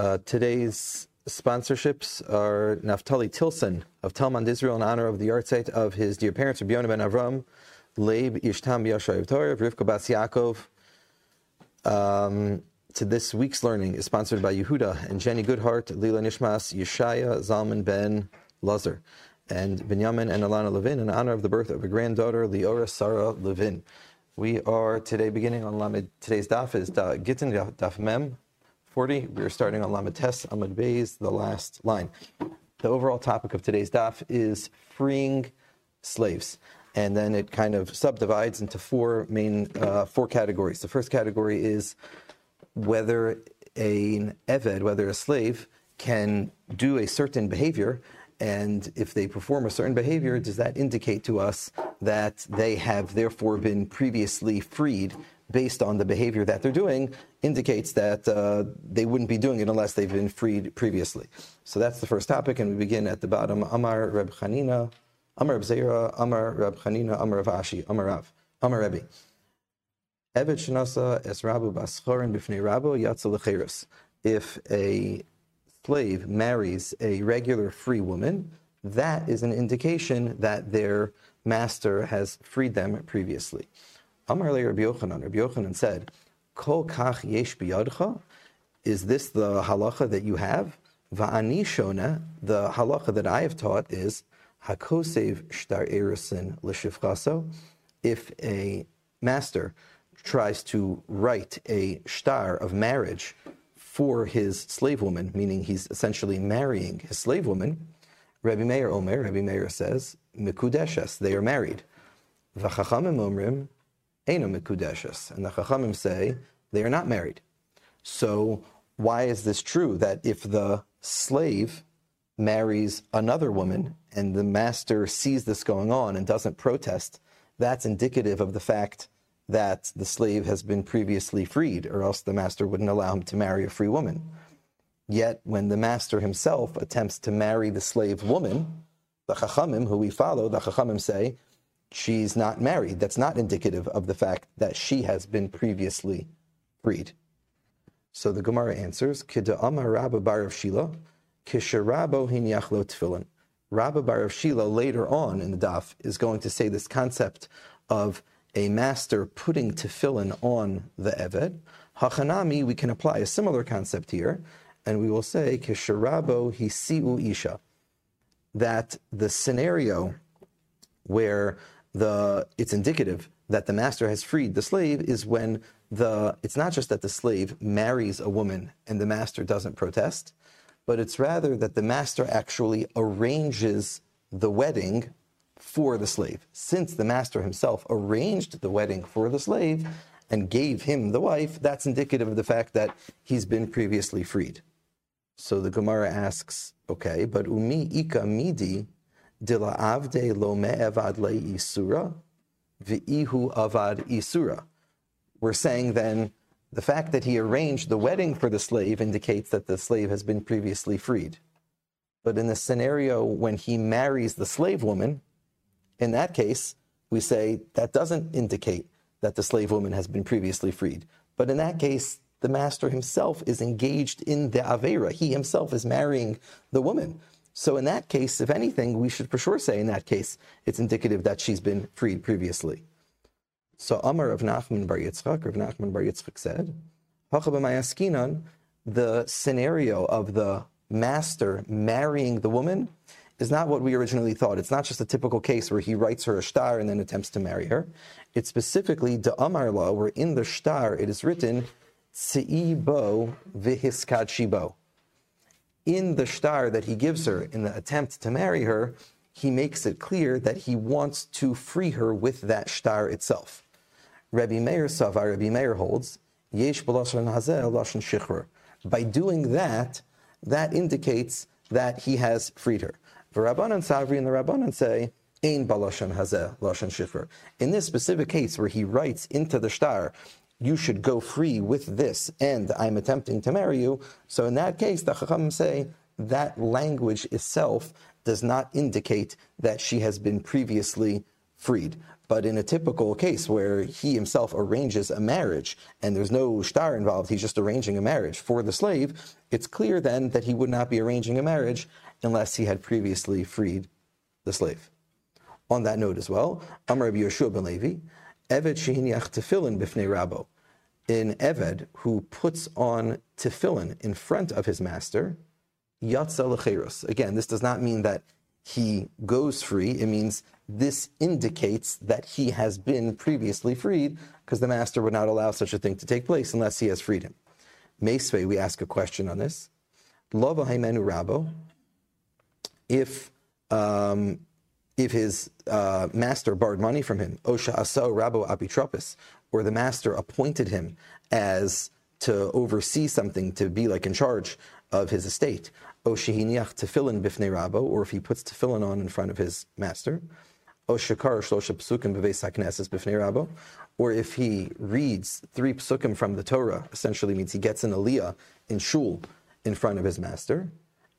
Uh, today's sponsorships are Naftali Tilson of Telmond Israel in honor of the yahrzeit of his dear parents, Rabbi ben Avram, Leib Ishtam Yashayev Torah, Rivka Bas Yaakov. Um, to this week's learning is sponsored by Yehuda and Jennie Goodhart, l'iluy Nishmas, Yishaya Zalman ben Lazar, and Binyamin and Ilana Levin in honor of the birth of a granddaughter, Liora Sarah Levin. We are today beginning on Lamed. Today's daf is da, Gittin Daf Mem 40. We are starting on Lamed Tes Amud Beis, the last line. The overall topic of today's daf is freeing slaves and then it kind of subdivides into four main uh, four categories. The first category is whether an eved, whether a slave, can do a certain behavior, and if they perform a certain behavior, does that indicate to us that they have therefore been previously freed based on the behavior that they're doing? Indicates that uh, they wouldn't be doing it unless they've been freed previously. So that's the first topic, and we begin at the bottom. Amar Reb Chanina, Amar Reb Zera, Amar Reb Chanina, Amar Rav Ashi, Amar Rav, Amar Rebbe. Evet shenasa es rabu baschorin b'fnei rabu yatzel If a slave marries a regular free woman, that is an indication that their master has freed them previously. Amar Rabbi Yochanan. Rabbi Yochanan said, Kol kach yesh biyadcha. Is this the halacha that you have? Va'ani shona. The halacha that I have taught is hakosev shtar erisin l'shifchaso. If a master tries to write a shtar of marriage for his slave woman, meaning he's essentially marrying his slave woman, Rabbi Meir Omer, Rabbi Meir says, Mikudeshes, they are married. V'chachamim omrim, And the chachamim say, they are not married. So why is this true? That if the slave marries another woman and the master sees this going on and doesn't protest, that's indicative of the fact that the slave has been previously freed, or else the master wouldn't allow him to marry a free woman. Yet, when the master himself attempts to marry the slave woman, the Chachamim, who we follow, the Chachamim say, she's not married. That's not indicative of the fact that she has been previously freed. So the Gemara answers, Kida Amar Rabba Bar Shila, Kisharabo Hinyachlo Tfilin. Rabba Bar of Shila later on in the daf is going to say this concept of a master putting tefillin on the Eved, Hachanami, we can apply a similar concept here, and we will say, Kisharabo hisiu isha, that the scenario where the it's indicative that the master has freed the slave is when the it's not just that the slave marries a woman and the master doesn't protest, but it's rather that the master actually arranges the wedding for the slave. Since the master himself arranged the wedding for the slave and gave him the wife, that's indicative of the fact that he's been previously freed. So the Gemara asks, okay, but umi ika midi dila avde lo me'evad le isura v'ihu avad isura. We're saying then the fact that he arranged the wedding for the slave indicates that the slave has been previously freed. But in the scenario when he marries the slave woman, in that case, we say that doesn't indicate that the slave woman has been previously freed. But in that case, the master himself is engaged in the Avera. He himself is marrying the woman. So in that case, if anything, we should for sure say in that case, it's indicative that she's been freed previously. So Amar of Nachman Bar Yitzchak, Rav Nachman Bar Yitzchak said, the scenario of the master marrying the woman is not what we originally thought. It's not just a typical case where he writes her a shtar and then attempts to marry her. It's specifically the Amar law, where in the shtar it is written bo vihiskad shibo. In the shtar that he gives her in the attempt to marry her, he makes it clear that he wants to free her with that shtar itself. Rabbi Meir Savar, Rabbi Meir holds, Yesh lashon By doing that, that indicates that he has freed her. The Rabbanan Savri and the Rabbanan say, Ein shifr. In this specific case where he writes into the shtar, you should go free with this, and I'm attempting to marry you. So in that case, the Chacham say that language itself does not indicate that she has been previously freed. But in a typical case where he himself arranges a marriage and there's no shtar involved, he's just arranging a marriage for the slave, it's clear then that he would not be arranging a marriage unless he had previously freed the slave. On that note as well, Rabbi Yeshua ben Levi, Eved shehiniach tefillin bifnei rabo. In Eved, who puts on tefillin in front of his master, yatza lecheros. Again, this does not mean that he goes free. It means this indicates that he has been previously freed, because the master would not allow such a thing to take place unless he has freed him. Mesve, we ask a question on this. Lova haimenu rabo. If um, if his uh, master borrowed money from him, Osha aso rabo apitropis, or the master appointed him as to oversee something, to be like in charge of his estate, Oshihiniach tefillin bifnei rabo, or if he puts tefillin on in front of his master, Oshakar shlosha psukim beveis bifnei rabo, or if he reads three psukim from the Torah, essentially means he gets an aliyah in shul in front of his master.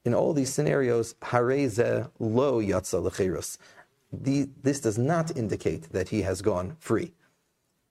In all these scenarios, hareze lo yatsa lecherus. This does not indicate that he has gone free.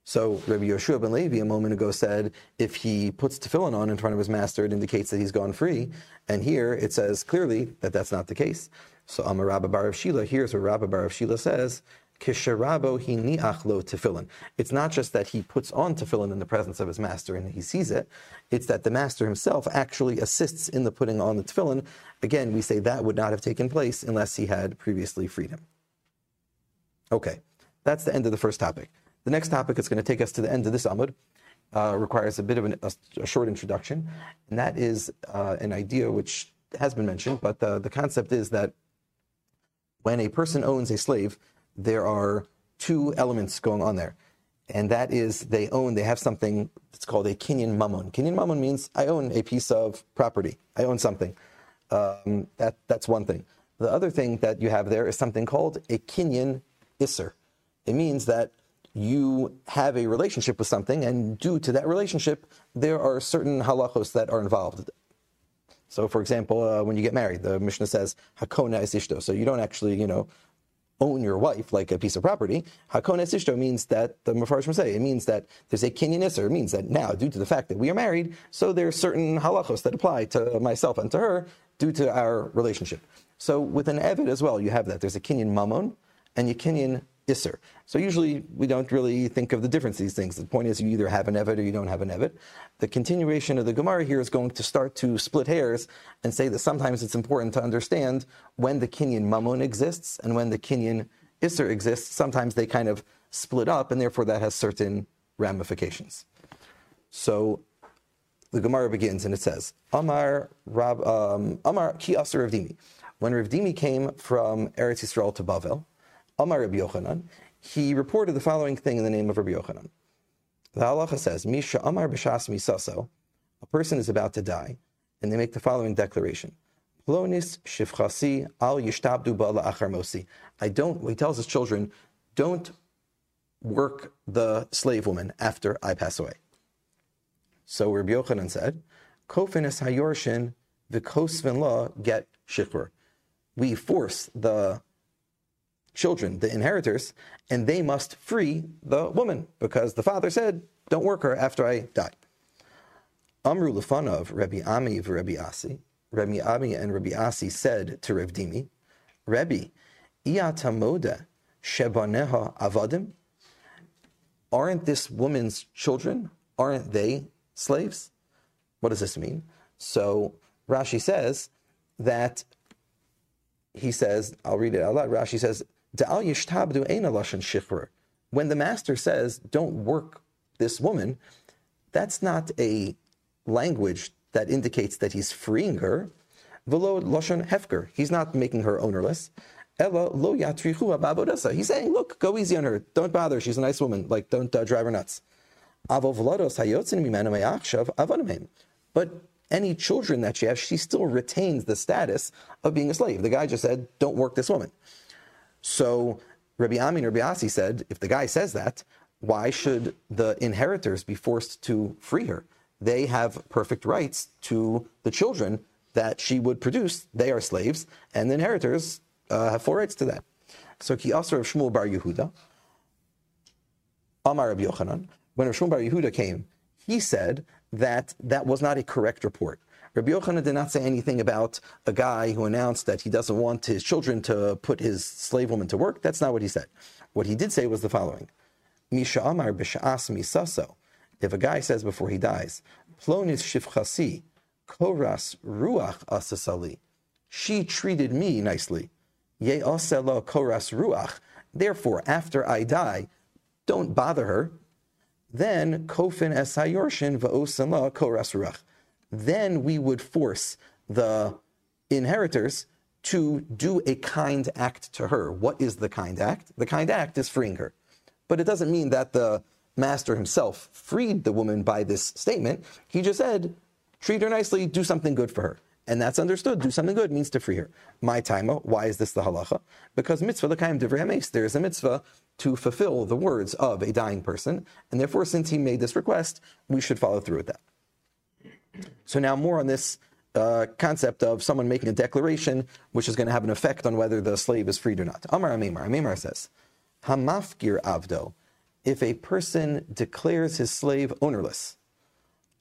So Rabbi Yeshua ben Levi a moment ago said if he puts tefillin on in front of his master, it indicates that he's gone free. And here it says clearly that that's not the case. So Amar Rabba Bar of Shila, here's what Rabba Bar of Shila says. Kisharabo hiniach lo tefillin. It's not just that he puts on tefillin in the presence of his master and he sees it. It's that the master himself actually assists in the putting on the tefillin. Again, we say that would not have taken place unless he had previously freed him. Okay, that's the end of the first topic. The next topic is going to take us to the end of this Amud. Uh, requires a bit of an, a, a, short introduction, and that is uh, an idea which has been mentioned, but the, the concept is that when a person owns a slave, there are two elements going on there. And that is they own, they have something that's called a kinyan mammon. Kinyan mammon means I own a piece of property. I own something. Um, that, that's one thing. The other thing that you have there is something called a kinyan isser. It means that you have a relationship with something, and due to that relationship, there are certain halachos that are involved. So, for example, uh, when you get married, the Mishnah says hakona es ishto. So you don't actually, you know, own your wife like a piece of property. Hakona es ishto means that the Mepharshim say it means that there's a kinyan iser. It means that now, due to the fact that we are married, so there are certain halachos that apply to myself and to her due to our relationship. So with an evid as well, you have that. There's a kinyan mammon and a kinyan Isser. So usually we don't really think of the difference these things. The point is you either have an Evet or you don't have an Evet. The continuation of the Gemara here is going to start to split hairs and say that sometimes it's important to understand when the Kinyan Mammon exists and when the Kinyan Isser exists. Sometimes they kind of split up and therefore that has certain ramifications. So the Gemara begins and it says, Amar Rab, um, Amar Ki Aser Ravdimi. When Ravdimi came from Eretz Yisrael to Bavel, Amar Rabbi Yochanan, he reported the following thing in the name of Rabbi Yochanan. The halacha says, Misha Amar B'Shas Misaso, a person is about to die, and they make the following declaration. Plonis Shivchasi Al Yishtabdu Bala Acharmosi. I don't, he tells his children, don't work the slave woman after I pass away. So Rabbi Yochanan said, Kofinis Hayorshin Vikosvin law get shikr. We force the children, the inheritors, and they must free the woman because the father said, Don't work her after I die. Amru Lefanov, Rabbi Ami Rabbi Asi, Rabbi Ami and Rabbi Asi said to Rav Dimi, Rabbi, Iyatamoda Shebaneha Avadim? Aren't this woman's children? Aren't they slaves? What does this mean? So Rashi says that he says, I'll read it out loud. Rashi says, when the master says, don't work this woman, that's not a language that indicates that he's freeing her. He's not making her ownerless. He's saying, look, go easy on her. Don't bother. She's a nice woman. Like, don't uh, drive her nuts. But any children that she has, she still retains the status of being a slave. The guy just said, don't work this woman. So Rabbi Amin Rabbi Asi said, if the guy says that, why should the inheritors be forced to free her? They have perfect rights to the children that she would produce. They are slaves, and the inheritors uh, have full rights to that. So Ki of Shmuel Bar Yehuda, Amar Rabbi Yochanan, when Shmuel Bar Yehuda came, he said that that was not a correct report. Rabbi Yochanan did not say anything about a guy who announced that he doesn't want his children to put his slave woman to work. That's not what he said. What he did say was the following: Misha Amar b'sha'as misaso. If a guy says before he dies, Plonis shifchasi, koras ruach asasali. She treated me nicely. Ye asela koras ruach. Therefore, after I die, don't bother her. Then kofin es hayorshin va'osala koras ruach then we would force the inheritors to do a kind act to her. What is the kind act? The kind act is freeing her. But it doesn't mean that the master himself freed the woman by this statement. He just said, treat her nicely, do something good for her. And that's understood. Do something good means to free her. My taima, uh, why is this the halacha? Because mitzvah l'kaim divrei there is a mitzvah to fulfill the words of a dying person. And therefore, since he made this request, we should follow through with that. So now more on this uh, concept of someone making a declaration, which is going to have an effect on whether the slave is freed or not. Amar Amimar, Amimar says, Hamafgir avdo, if a person declares his slave ownerless,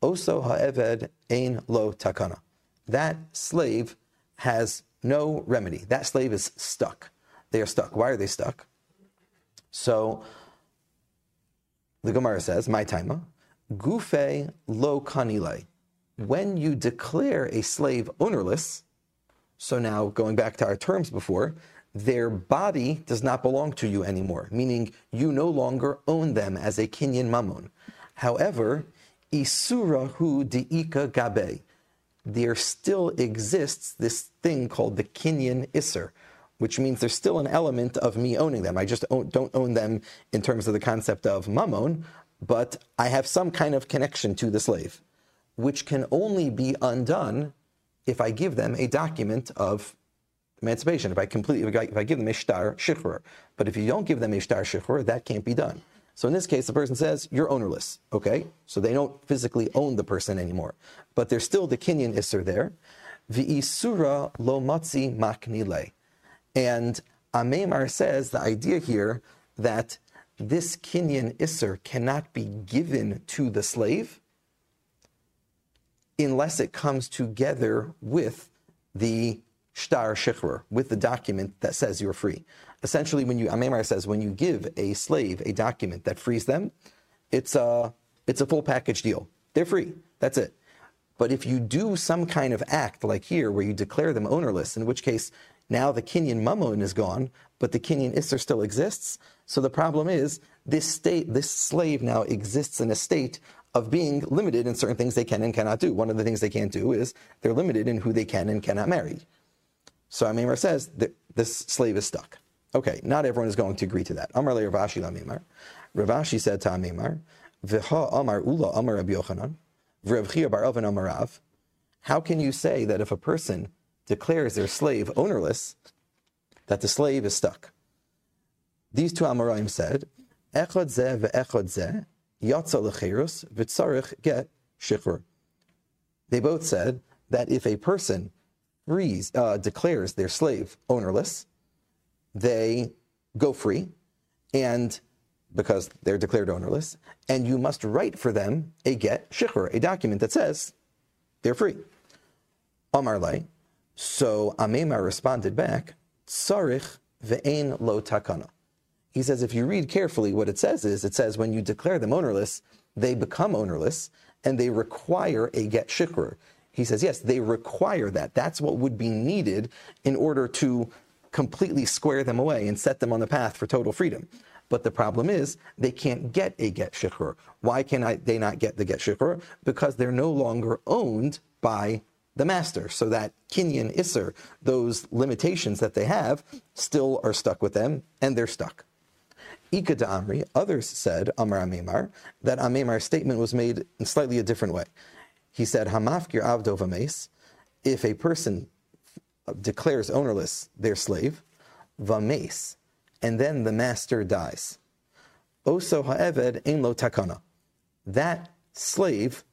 oso ha'eved ein lo takana, that slave has no remedy. That slave is stuck. They are stuck. Why are they stuck? So the Gemara says, my taima, gufe lo kanile when you declare a slave ownerless, so now going back to our terms before, their body does not belong to you anymore, meaning you no longer own them as a kinyan mammon. However, isura hu diika gabe, there still exists this thing called the kinyan isser, which means there's still an element of me owning them. I just don't own them in terms of the concept of mammon, but I have some kind of connection to the slave which can only be undone if I give them a document of emancipation. If I completely, if I, if I give them a shtar shikhr, but if you don't give them a shtar shikhr, that can't be done. So in this case, the person says you're ownerless. Okay, so they don't physically own the person anymore, but there's still the kinyan isser there. The V'isura lo matzi maknile, and Amemar says the idea here that this kinyan isser cannot be given to the slave unless it comes together with the shtar shikhr, with the document that says you're free. Essentially, when you, Amemar says, when you give a slave a document that frees them, it's a, it's a full package deal. They're free. That's it. But if you do some kind of act like here, where you declare them ownerless, in which case now the Kinyan Mammon is gone, but the Kinyan Isser still exists. So the problem is this state, this slave now exists in a state of being limited in certain things they can and cannot do. One of the things they can't do is they're limited in who they can and cannot marry. So Amimar says that this slave is stuck. Okay, not everyone is going to agree to that. Amar le Ravashi Lamimar. Ravashi said to Amimar, V'ha Amar Ula Amar Rabbi Yochanan, Bar Elvin Amarav. How can you say that if a person declares their slave ownerless, that the slave is stuck? These two Amoraim said, Echad zeh ve'echad zeh, V'tzarich get shikhr. They both said that if a person frees, uh, declares their slave ownerless, they go free, and because they're declared ownerless, and you must write for them a get shikhr, a document that says they're free. Amar lay. So Amema responded back, Tsarich ve'ein lo takana. He says if you read carefully, what it says is it says when you declare them ownerless, they become ownerless and they require a get shikr. He says, yes, they require that. That's what would be needed in order to completely square them away and set them on the path for total freedom. But the problem is they can't get a get shikr. Why can I, they not get the get shikr? Because they're no longer owned by the master. So that kinyan isser, those limitations that they have, still are stuck with them, and they're stuck. Ika da Amri, others said, Amar Amimar, that Amimar's statement was made in slightly a different way. He said, Hamafkir avdo vames, if a person declares ownerless their slave, vames, and then the master dies. Oso ha'eved ein lo takana. That slave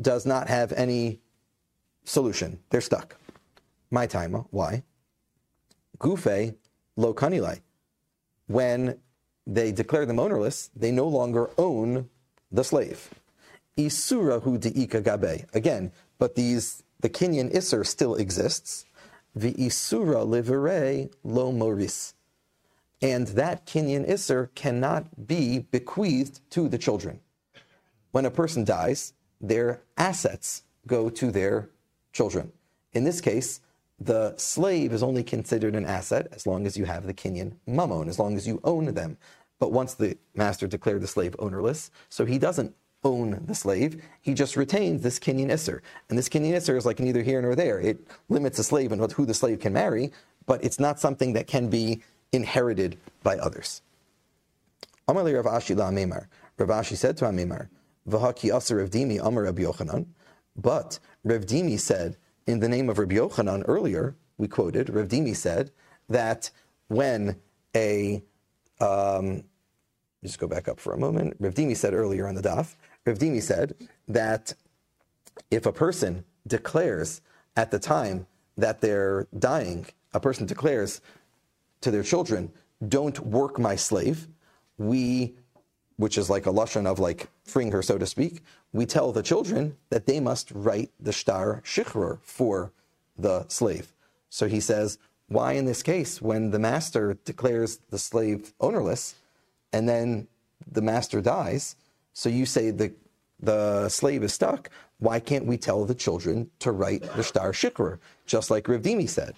does not have any solution. They're stuck. My time. Why? Gufe lo kanilai. When they declare them ownerless, they no longer own the slave. Isura hu diika gabe. Again, but these the Kinyan iser still exists. The isura livere lo moris. And that Kinyan iser cannot be bequeathed to the children. When a person dies, their assets go to their children. In this case, the slave is only considered an asset as long as you have the kinyan mammon, as long as you own them. But once the master declared the slave ownerless, so he doesn't own the slave, he just retains this Kinyan isser. And this Kinyan isser is like neither here nor there. It limits the slave and who the slave can marry, but it's not something that can be inherited by others. Amalei Rav Ashi la Amemar. Rav Ashi said to Amemar, V'haki aser Rav Dimi Amar Rav Yochanan. But Rav Dimi said, in the name of Rabbi Yochanan earlier, we quoted, Rav Dimi said that when a, um, just go back up for a moment, Rav Dimi said earlier on the daf, Rav Dimi said that if a person declares at the time that they're dying, a person declares to their children, don't work my slave, we, which is like a lashon of like freeing her, so to speak, we tell the children that they must write the shtar shichrur for the slave. So he says, why in this case, when the master declares the slave ownerless, and then the master dies, so you say the the slave is stuck, why can't we tell the children to write the shtar shikr, just like Rivdimi said?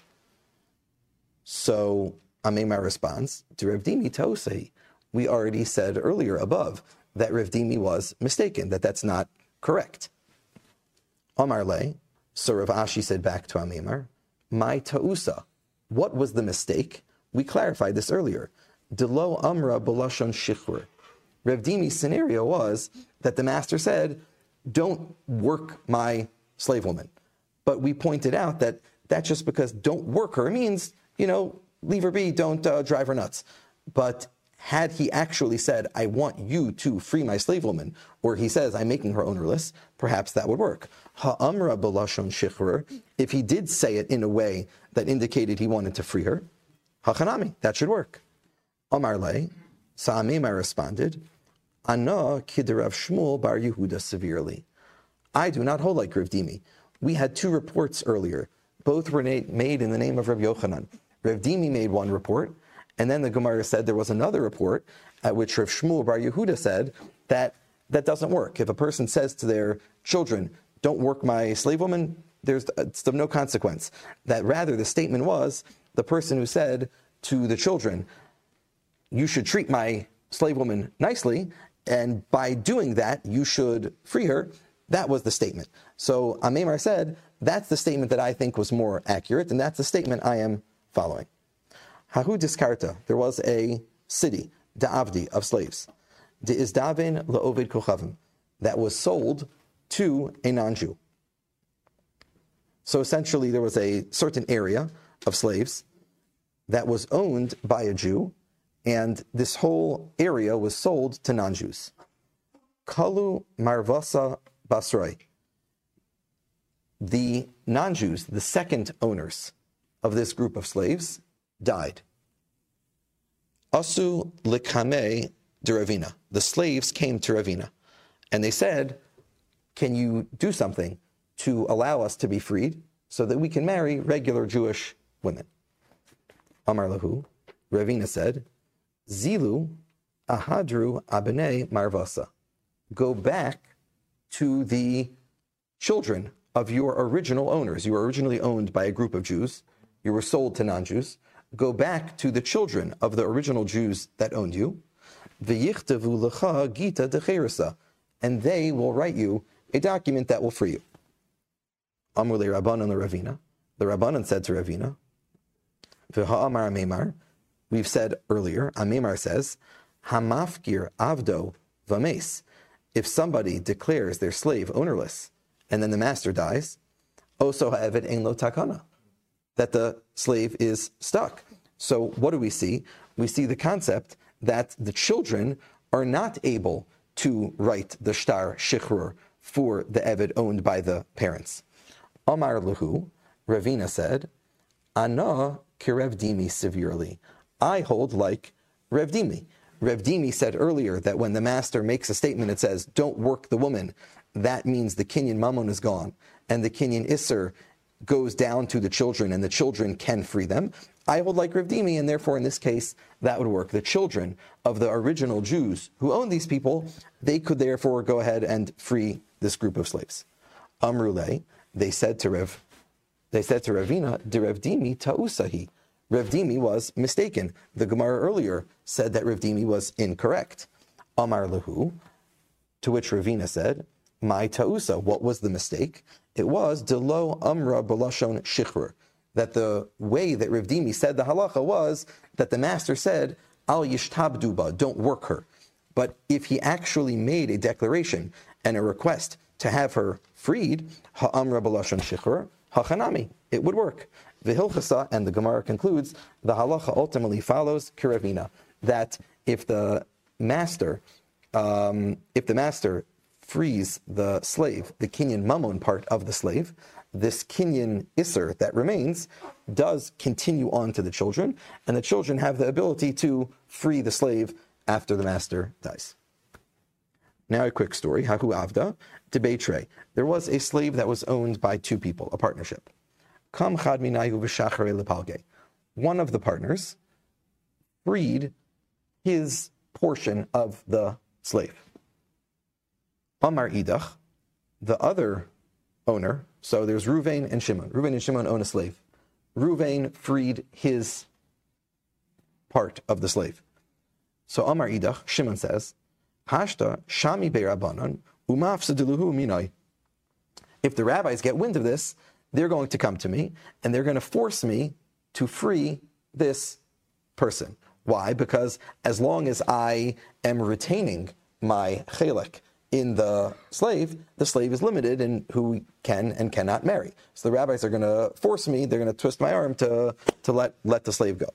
So Amemar responds to Rivdimi Tosei, we already said earlier above that Rav Dimi was mistaken, that that's not correct. Amar Le, so Rav Ashi said back to Amimar, my ta'usa, what was the mistake? We clarified this earlier. Delo amra balashon shichur. Rav Dimi's scenario was that the master said, don't work my slave woman. But we pointed out that that's just because don't work her means, you know, leave her be, don't uh, drive her nuts. But had he actually said, I want you to free my slave woman, or he says, I'm making her ownerless, perhaps that would work. Ha'amra balashon shichrer, if he did say it in a way that indicated he wanted to free her, hachanami, that should work. Amar le, Sa'amema responded, Ana kiderav Shmuel bar Yehuda severely. I do not hold like Rav Dimi. We had two reports earlier. Both were made in the name of Rav Yochanan. Rav Dimi made one report, and then the Gemara said there was another report at which Rav Shmuel Bar Yehuda said that that doesn't work. If a person says to their children, "Don't work my slave woman," there's of no consequence. That rather the statement was the person who said to the children, "You should treat my slave woman nicely," and by doing that, you should free her. That was the statement. So Amemar said, that's the statement that I think was more accurate, and that's the statement I am following. Hahu diskarta, there was a city, Da'avdi, of slaves. De Izdavin La'ovid Kochavim, that was sold to a non Jew. So essentially, there was a certain area of slaves that was owned by a Jew, and this whole area was sold to non Jews. Kalu Marvasa Basroi. The non Jews, the second owners of this group of slaves, died. Asu likame de Ravina. The slaves came to Ravina and they said, Can you do something to allow us to be freed so that we can marry regular Jewish women? Amar Lahu, Ravina said, Zilu ahadru abene marvasa. Go back to the children of your original owners. You were originally owned by a group of Jews. You were sold to non Jews go back to the children of the original Jews that owned you, and they will write you a document that will free you. Amr Rabbanan Ravina. The Rabbanan said to Ravina, Amemar, we've said earlier, Amemar says, Hamafkir avdo vames. If somebody declares their slave ownerless, and then the master dies, oso ha'eved ein lo takana that the slave is stuck. So what do we see? We see the concept that the children are not able to write the shtar shichrur for the Evid owned by the parents. Amar Lahu, Ravina said, Ana kirevdimi severely. I hold like Revdimi. Rev Dimi said earlier that when the master makes a statement, it says, don't work the woman, that means the Kinyan Mammon is gone, and the Kinyan Isser goes down to the children, and the children can free them. I hold like Rav Dimi, and therefore in this case, that would work. The children of the original Jews who owned these people, they could therefore go ahead and free this group of slaves. Amrule, they said to Rev, they said to Ravina, de Rev Dimi ta'usahi. Rev Dimi was mistaken. The Gemara earlier said that Rev Dimi was incorrect. Amar Lahu, to which Ravina said, My ta'usa, what was the mistake? It was delo amra balashon shichrur. That the way that Rav Dimi said the halacha was that the master said, Al yishtabduba, don't work her. But if he actually made a declaration and a request to have her freed, ha'amra balashon shichrur, hachanami, it would work. Vihilchasa, and the Gemara concludes, the halacha ultimately follows kiravina, that if the master, um, if the master frees the slave, the Kinyan mammon part of the slave, this Kinyan Isser that remains does continue on to the children, and the children have the ability to free the slave after the master dies. Now a quick story. Hahu Avda, Debetre. There was a slave that was owned by two people, a partnership. Kam chad minayu lepalge. One of the partners freed his portion of the slave. Amar idach, the other owner, so there's Ruvain and Shimon. Ruvain and Shimon own a slave. Ruvain freed his part of the slave. So Amar idach, Shimon says, Hashta shami be'rabanan umafsadiluhu minai. If the rabbis get wind of this, they're going to come to me and they're going to force me to free this person. Why? Because as long as I am retaining my chelek in the slave, the slave is limited in who can and cannot marry. So the rabbis are going to force me, they're going to twist my arm to, to let, let the slave go.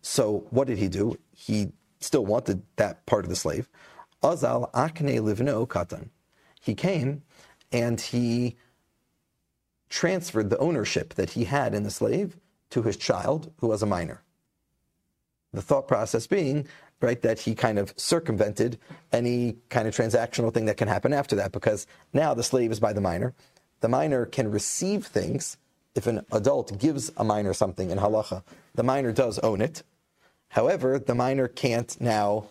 So what did he do? He still wanted that part of the slave. Azal akne livno katan. He came and he transferred the ownership that he had in the slave to his child, who was a minor. The thought process being, right, that he kind of circumvented any kind of transactional thing that can happen after that, because now the slave is by the minor. The minor can receive things. If an adult gives a minor something in halacha, the minor does own it. However, the minor can't now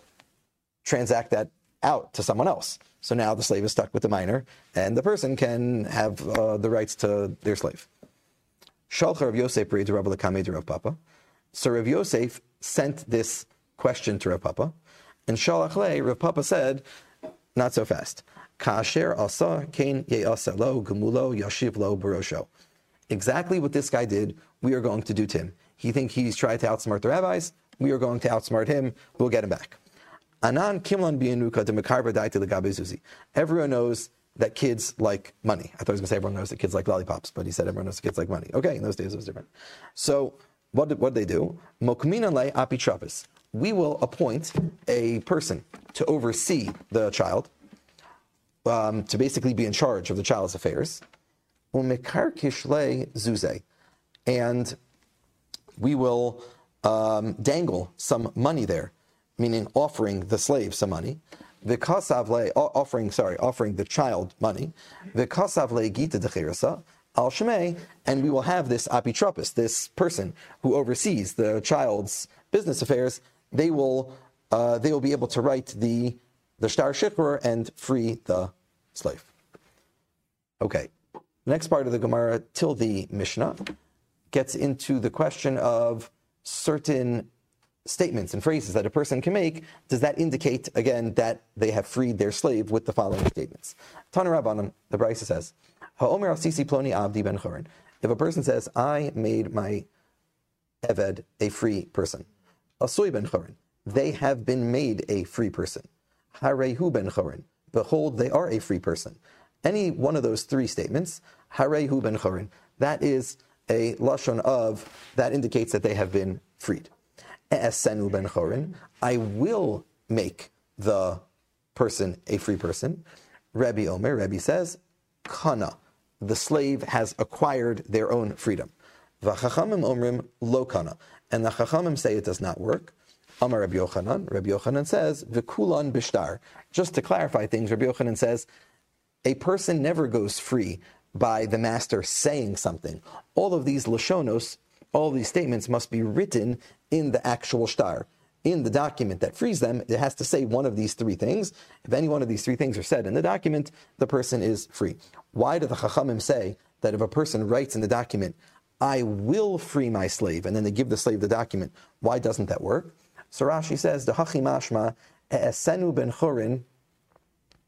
transact that out to someone else. So now the slave is stuck with the minor, and the person can have uh, the rights to their slave. Shalcha Rav Yosef reads Rabbi Lakame Papa. So Rav Yosef sent this question to Rav Papa, and Shalach Le, Rav Papa said, not so fast. Kasher asa kain ye'asa lo gemulo yashiv lo barosho. Exactly what this guy did, we are going to do to him. He think he's tried to outsmart the rabbis. We are going to outsmart him. We'll get him back. Anan kimlan bianuka de mekarba daita legabe Everyone knows that kids like money. I thought he was going to say everyone knows that kids like lollipops, but he said everyone knows that kids like money. Okay, in those days it was different. So what did, what did they do? Mokmina le apitrapis. We will appoint a person to oversee the child, um, to basically be in charge of the child's affairs. And we will um, dangle some money there meaning offering the slave some money, v'kasavle offering sorry offering the child money, v'kasavle gita dechirasa al shemei, and we will have this apitropis, this person who oversees the child's business affairs. They will uh, they will be able to write the the shtar shikr and free the slave. Okay, next part of the Gemara till the Mishnah gets into the question of certain statements and phrases that a person can make, does that indicate, again, that they have freed their slave with the following statements? Tana Rabbanim, the Brisa says, Ha'omer al-sisi ploni abdi ben. If a person says, I made my Eved a free person, Asui ben chorin, they have been made a free person. Harehu ben chorin, behold, they are a free person. Any one of those three statements, Harehu ben chorin, that is a lashon of, that indicates that they have been freed. Esenu ben chorin, I will make the person a free person. Rebbe Omer, Rebbe says, kana, the slave has acquired their own freedom. V'chachamim omrim lo kana, and the chachamim say it does not work. Amar Rabbi Yochanan. Rabbi Yochanan says, Vikulan bishtar. Just to clarify things, Rabbi Yochanan says, a person never goes free by the master saying something. All of these lashonos, all these statements must be written in the actual shtar. In the document that frees them, it has to say one of these three things. If any one of these three things are said in the document, the person is free. Why do the Chachamim say that if a person writes in the document, I will free my slave, and then they give the slave the document, why doesn't that work? So Rashi says, the Hachimashma, Esenu ben Chorin,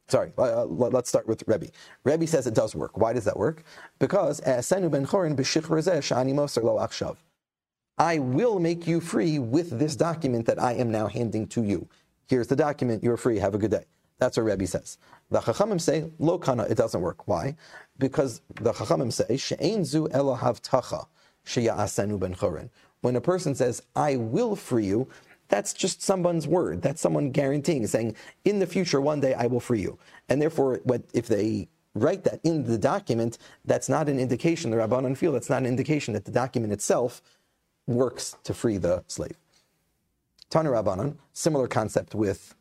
Sorry, uh, let's start with Rebbe. Rebbe says it does work. Why does that work? Because esenu ben I will make you free with this document that I am now handing to you. Here's the document. You're free. Have a good day. That's what Rebbe says. The Chachamim say lo kana. It doesn't work. Why? Because the Chachamim say she'ein zu elahav tacha sheyasenu ben chorin. When a person says I will free you, that's just someone's word. That's someone guaranteeing, saying, in the future, one day I will free you. And therefore, if they write that in the document, that's not an indication, the Rabbanon feel that's not an indication that the document itself works to free the slave. Tana Rabbanon, similar concept with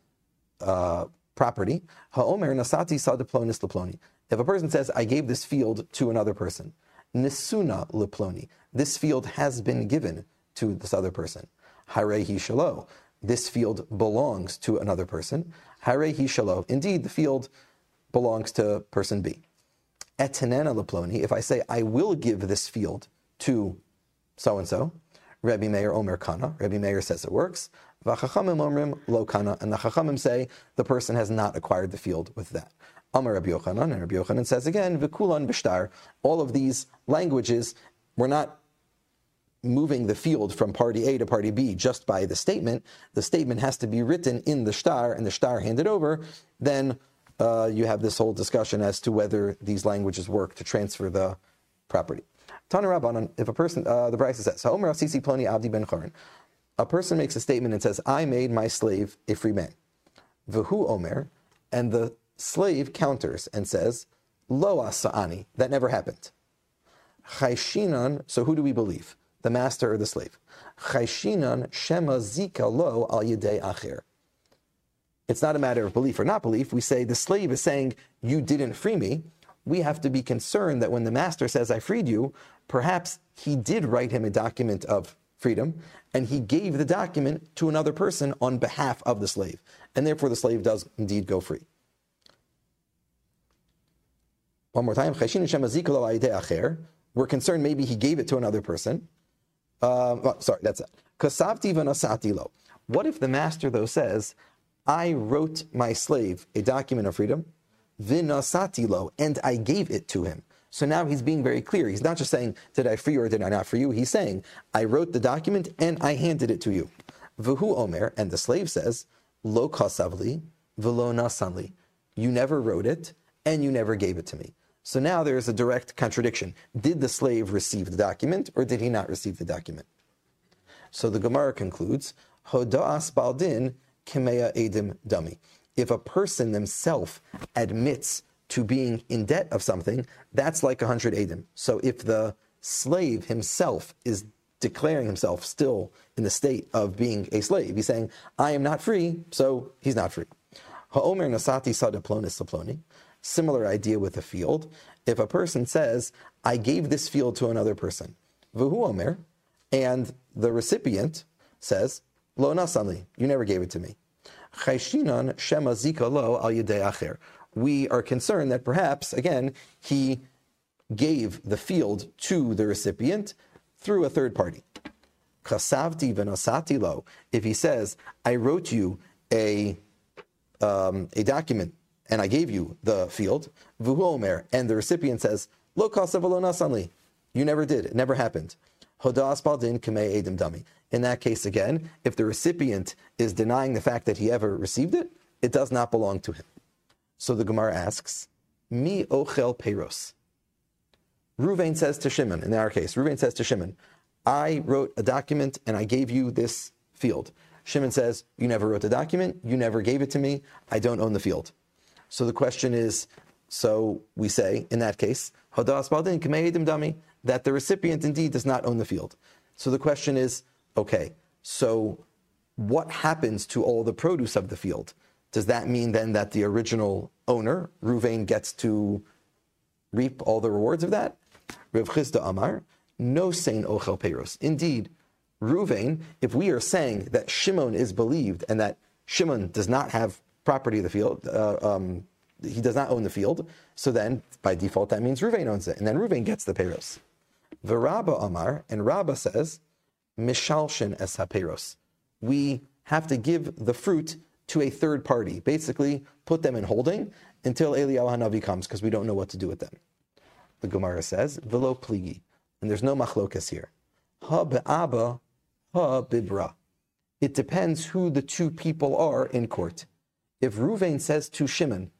uh, property. Ha'omer nasati sa diplonis leploni. If a person says, I gave this field to another person, nisuna leploni, this field has been given to this other person. Harehi Shalo. This field belongs to another person. Harehi Shalo. Indeed, the field belongs to person B. Etenena Laploni, if I say I will give this field to so and so, Rabbi Meir Omer Kana, Rabbi Meir says it works. Omrim Lo Kana, and the Chachamim say the person has not acquired the field with that. Amar Rabbi Yochanan, and Rabbi Yochanan says again, V'kulan Bishtar, all of these languages were not moving the field from party A to party B just by the statement, the statement has to be written in the shtar and the shtar handed over, then uh, you have this whole discussion as to whether these languages work to transfer the property. Tana Rabbanon, if a person, uh, the Brisa says, so Omer Asisi Ploni Abdi Ben Chorin, a person makes a statement and says, I made my slave a free man. V'hu Omer, and the slave counters and says, Lo Asa'ani, that never happened. Chayshinan, so who do we believe? the master or the slave. Chayshinan shema zika lo al yedei acher. It's not a matter of belief or not belief. We say the slave is saying, You didn't free me. We have to be concerned that when the master says, I freed you, perhaps he did write him a document of freedom and he gave the document to another person on behalf of the slave. And therefore, the slave does indeed go free. One more time. We're concerned maybe he gave it to another person. Um, oh, sorry, that's it. Kasavti. What if the master, though, says, I wrote my slave a document of freedom, v'nasati lo, and I gave it to him. So now he's being very clear. He's not just saying, did I free you or did I not free you? He's saying, I wrote the document and I handed it to you. V'hu omer, and the slave says, lo kasavli, v'lo nasanli. You never wrote it and you never gave it to me. So now there is a direct contradiction. Did the slave receive the document or did he not receive the document? So the Gemara concludes, Hoda'as baldin kemeya edim dami. If a person themselves admits to being in debt of something, that's like a hundred edim. So if the slave himself is declaring himself still in the state of being a slave, he's saying, I am not free, so he's not free. Ha'omer nasati sadaplonis saploni. Similar idea with a field. If a person says, I gave this field to another person, Vuhu Omer, and the recipient says, Lo nasanli, you never gave it to me. Chayshinan shema zika lo al acher. We are concerned that perhaps, again, he gave the field to the recipient through a third party. Chasavti lo. If he says, I wrote you a, um, a document and I gave you the field, and the recipient says, lo nasanli, you never did, it never happened. Kamei edim dami. In that case, again, if the recipient is denying the fact that he ever received it, it does not belong to him. So the Gemara asks, Mi ochel peros. Ruvain says to Shimon, in our case, Ruvain says to Shimon, I wrote a document and I gave you this field. Shimon says, You never wrote the document, you never gave it to me, I don't own the field. So the question is, so we say in that case, Hadas Baldin Dami, that the recipient indeed does not own the field. So the question is, okay, so what happens to all the produce of the field? Does that mean then that the original owner, Ruvain, gets to reap all the rewards of that? Rav Chisda Amar, no sein ochel peros. Indeed, Ruvain, if we are saying that Shimon is believed and that Shimon does not have property of the field, uh, um, he does not own the field, so then by default that means Ruvain owns it, and then Ruvain gets the peros. Rabba Amar, and Rabba says, Mishalshin es haperos. We have to give the fruit to a third party, basically put them in holding until Eliyahu Hanavi comes, because we don't know what to do with them. The Gemara says, Velo pligi, and there's no machlokas here. Ha be'aba, ha bibra. It depends who the two people are in court. If Ruvain says to Shimon,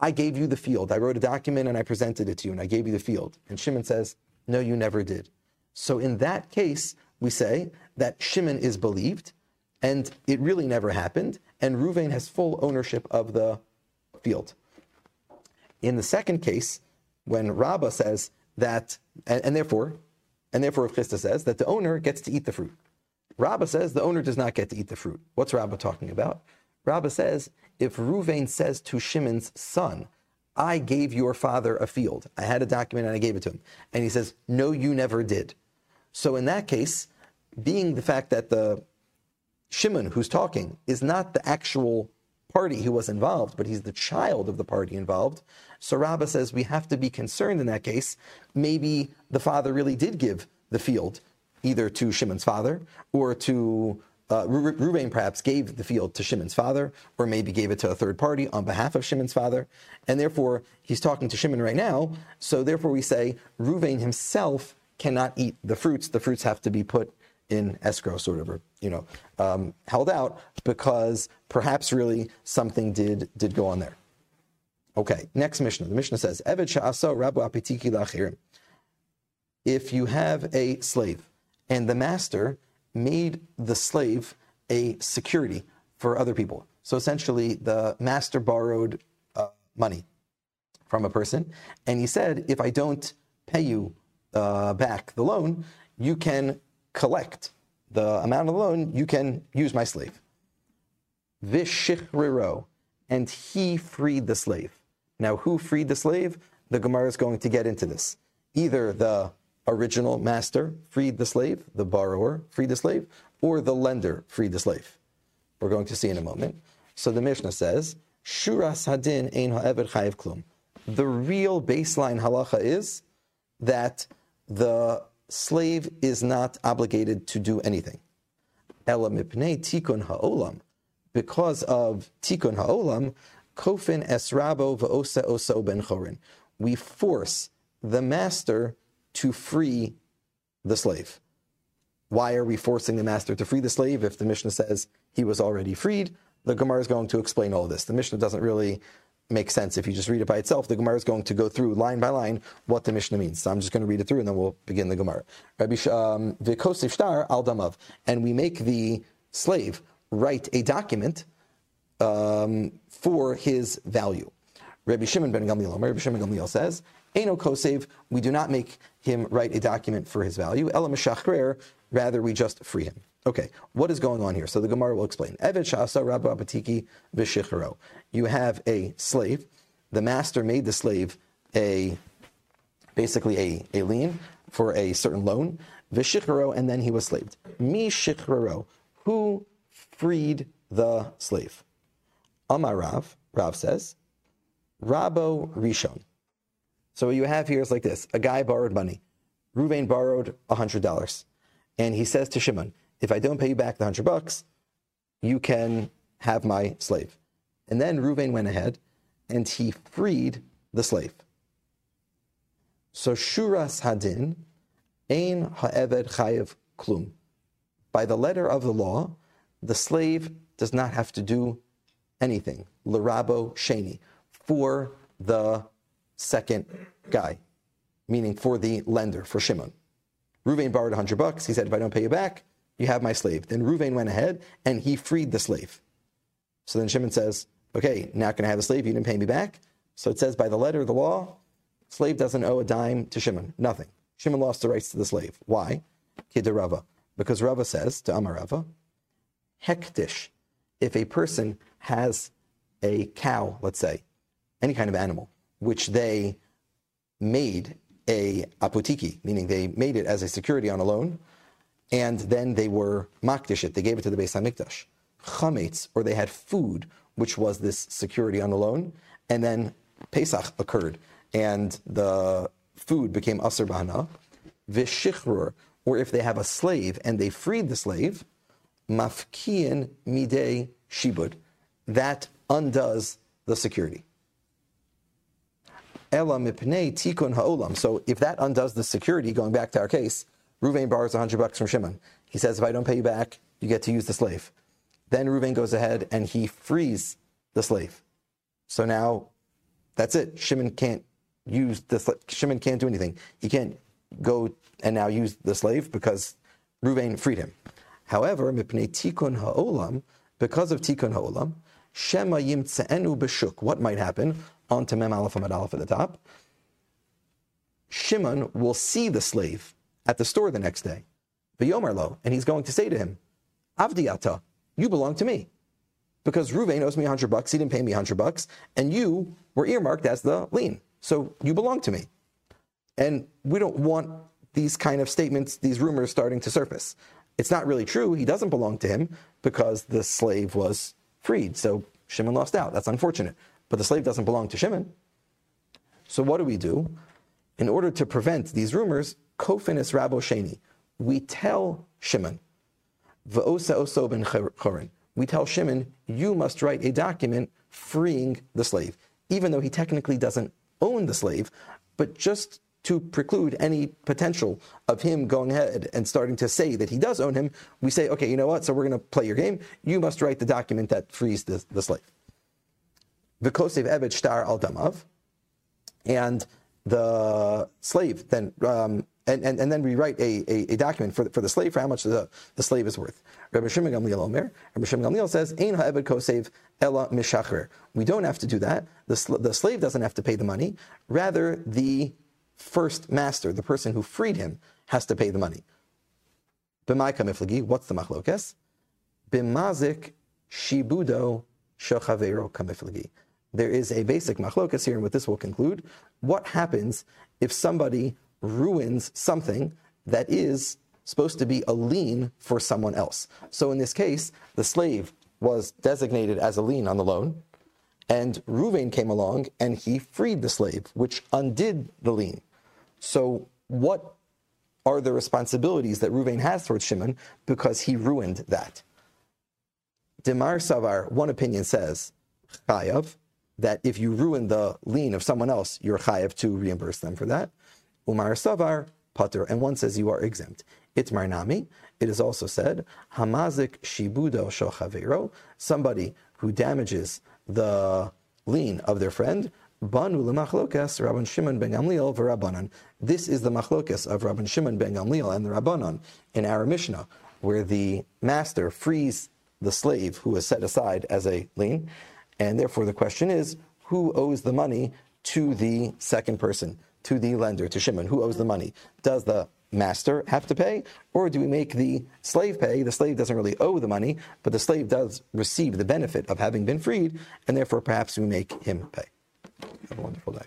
I gave you the field, I wrote a document and I presented it to you, and I gave you the field, and Shimon says, No, you never did. So in that case, we say that Shimon is believed, and it really never happened, and Ruvain has full ownership of the field. In the second case, when Rabbah says that, and, and therefore, and therefore Chisda says that the owner gets to eat the fruit. Rabbah says the owner does not get to eat the fruit. What's Rabbah talking about? Rabbah says if Ruvain says to Shimon's son, I gave your father a field. I had a document and I gave it to him. And he says, No, you never did. So in that case, being the fact that the Shimon who's talking is not the actual party who was involved, but he's the child of the party involved. So Rabbah says we have to be concerned in that case. Maybe the father really did give the field either to Shimon's father or to uh, Ruvain perhaps gave the field to Shimon's father, or maybe gave it to a third party on behalf of Shimon's father, and therefore he's talking to Shimon right now. So therefore we say Ruvain himself cannot eat the fruits. The fruits have to be put in escrow, sort of, or you know, um, held out because perhaps really something did did go on there. Okay, next Mishnah. The Mishnah says, "Eved rabu apitiki lachirim." If you have a slave and the master made the slave a security for other people, so essentially the master borrowed uh, money from a person, and he said, "If I don't pay you uh, back the loan, you can collect the amount of the loan, you can use my slave. Vishichiro, and he freed the slave. Now, who freed the slave? The Gemara is going to get into this. Either the original master freed the slave, the borrower freed the slave, or the lender freed the slave. We're going to see in a moment. So the Mishnah says, Shuras hadin ein ha'eved chayiv klum. The real baseline halacha is that the slave is not obligated to do anything. Ela mipnei tikun ha'olam. Because of tikun ha'olam, kofin esrabo va'osa oso ben chorin. We force the master to free the slave. Why are we forcing the master to free the slave if the Mishnah says he was already freed? The Gemara is going to explain all this. The Mishnah doesn't really makes sense. If you just read it by itself, the Gemara is going to go through line by line what the Mishnah means. So I'm just going to read it through and then we'll begin the Gemara. Um, V'kosif shtar al damav. And we make the slave write a document um, for his value. Rabbi Shimon ben Gamliel, Rabbi Shimon Gamliel says, Eno kosev, we do not make him write a document for his value. Ela rather we just free him. Okay, what is going on here? So the Gemara will explain. Shasa rabba abatiki v'shicharo. You have a slave. The master made the slave a basically a, a lien for a certain loan. V'shicharo, and then he was slaved. Mi shichraro. Who freed the slave? Amar Rav, Rav says, Rabo Rishon. So what you have here is like this. A guy borrowed money. Ruvain borrowed $100. And he says to Shimon, if I don't pay you back the hundred bucks, you can have my slave. And then Ruvain went ahead and he freed the slave. So Shuras Hadin, Ein Ha'eved Chayev Klum. By the letter of the law, the slave does not have to do anything. Larabo Sheni, for the second guy, meaning for the lender, for Shimon. Ruvain borrowed 100 bucks. He said, if I don't pay you back, you have my slave. Then Ruvain went ahead and he freed the slave. So then Shimon says, okay, not going to have the slave. You didn't pay me back. So it says by the letter of the law, slave doesn't owe a dime to Shimon. Nothing. Shimon lost the rights to the slave. Why? Rava. Because Rava says to Amarava, hektish. If a person has a cow, let's say, any kind of animal, which they made a apotiki, meaning they made it as a security on a loan, and then they were makdish it, they gave it to the Beis Hamikdash. Chametz, or they had food, which was this security on the loan, and then Pesach occurred, and the food became aser bahana. Vishichrur, or if they have a slave and they freed the slave, mafkiin midei shibud, that undoes the security. Ela mipnei tikun ha'olam. So if that undoes the security, going back to our case, Ruvain borrows 100 bucks from Shimon. He says, if I don't pay you back, you get to use the slave. Then Ruvain goes ahead and he frees the slave. So now that's it. Shimon can't use the Shimon can't do anything. He can't go and now use the slave because Ruvain freed him. However, mipnei tikun ha'olam, because of tikun ha'olam, shema yimtze'enu b'shuk. What might happen? On to mem aleph aleph at the top. Shimon will see the slave at the store the next day, lo, and he's going to say to him, Avdiata, you belong to me. Because Ruvain owes me 100 bucks, he didn't pay me 100 bucks, and you were earmarked as the lien. So you belong to me. And we don't want these kind of statements, these rumors starting to surface. It's not really true. He doesn't belong to him because the slave was freed. So Shimon lost out. That's unfortunate. But the slave doesn't belong to Shimon. So what do we do? In order to prevent these rumors, Kofinis Rabo Sheni, we tell Shimon, V'osa oso ben chorin, we tell Shimon, you must write a document freeing the slave, even though he technically doesn't own the slave, but just to preclude any potential of him going ahead and starting to say that he does own him, we say, okay, you know what? So we're going to play your game. You must write the document that frees the, the slave. V'kosev evet shtar al damav, and the slave then, um, and, and, and then we write a, a, a, document for the, for the slave for how much the, the slave is worth. Rabbi Shimon Gamliel Omer, Rabbi Shimon Gamliel says, Ein ha'eved kosev ela mishacher. We don't have to do that. The, sl- the slave doesn't have to pay the money. Rather, the first master, the person who freed him, has to pay the money. B'mai kamiflagi, what's the machlokes? B'mazik shibudo shochavero kamiflagi. There is a basic machlokas here, and with this we'll conclude. What happens if somebody ruins something that is supposed to be a lien for someone else? So in this case, the slave was designated as a lien on the loan, and Ruvain came along and he freed the slave, which undid the lien. So, what are the responsibilities that Ruvain has towards Shimon because he ruined that? Demar Savar, one opinion says, Chayav, that if you ruin the lien of someone else, you're Chayav to reimburse them for that. Umar Savar, Pater, and one says you are exempt. Itmar Nami, it is also said, Hamazik Shibudo Shochavero, somebody who damages the lien of their friend, Banu lemachlokas Rabban Shimon ben Gamliel v'Rabbanan. This is the machlokas of Rabban Shimon ben Gamliel and the Rabbanan in our Mishnah, where the master frees the slave who is set aside as a lien, and therefore the question is, who owes the money to the second person, to the lender, to Shimon? Who owes the money? Does the master have to pay, or do we make the slave pay? The slave doesn't really owe the money, but the slave does receive the benefit of having been freed, and therefore perhaps we make him pay. Have a wonderful day.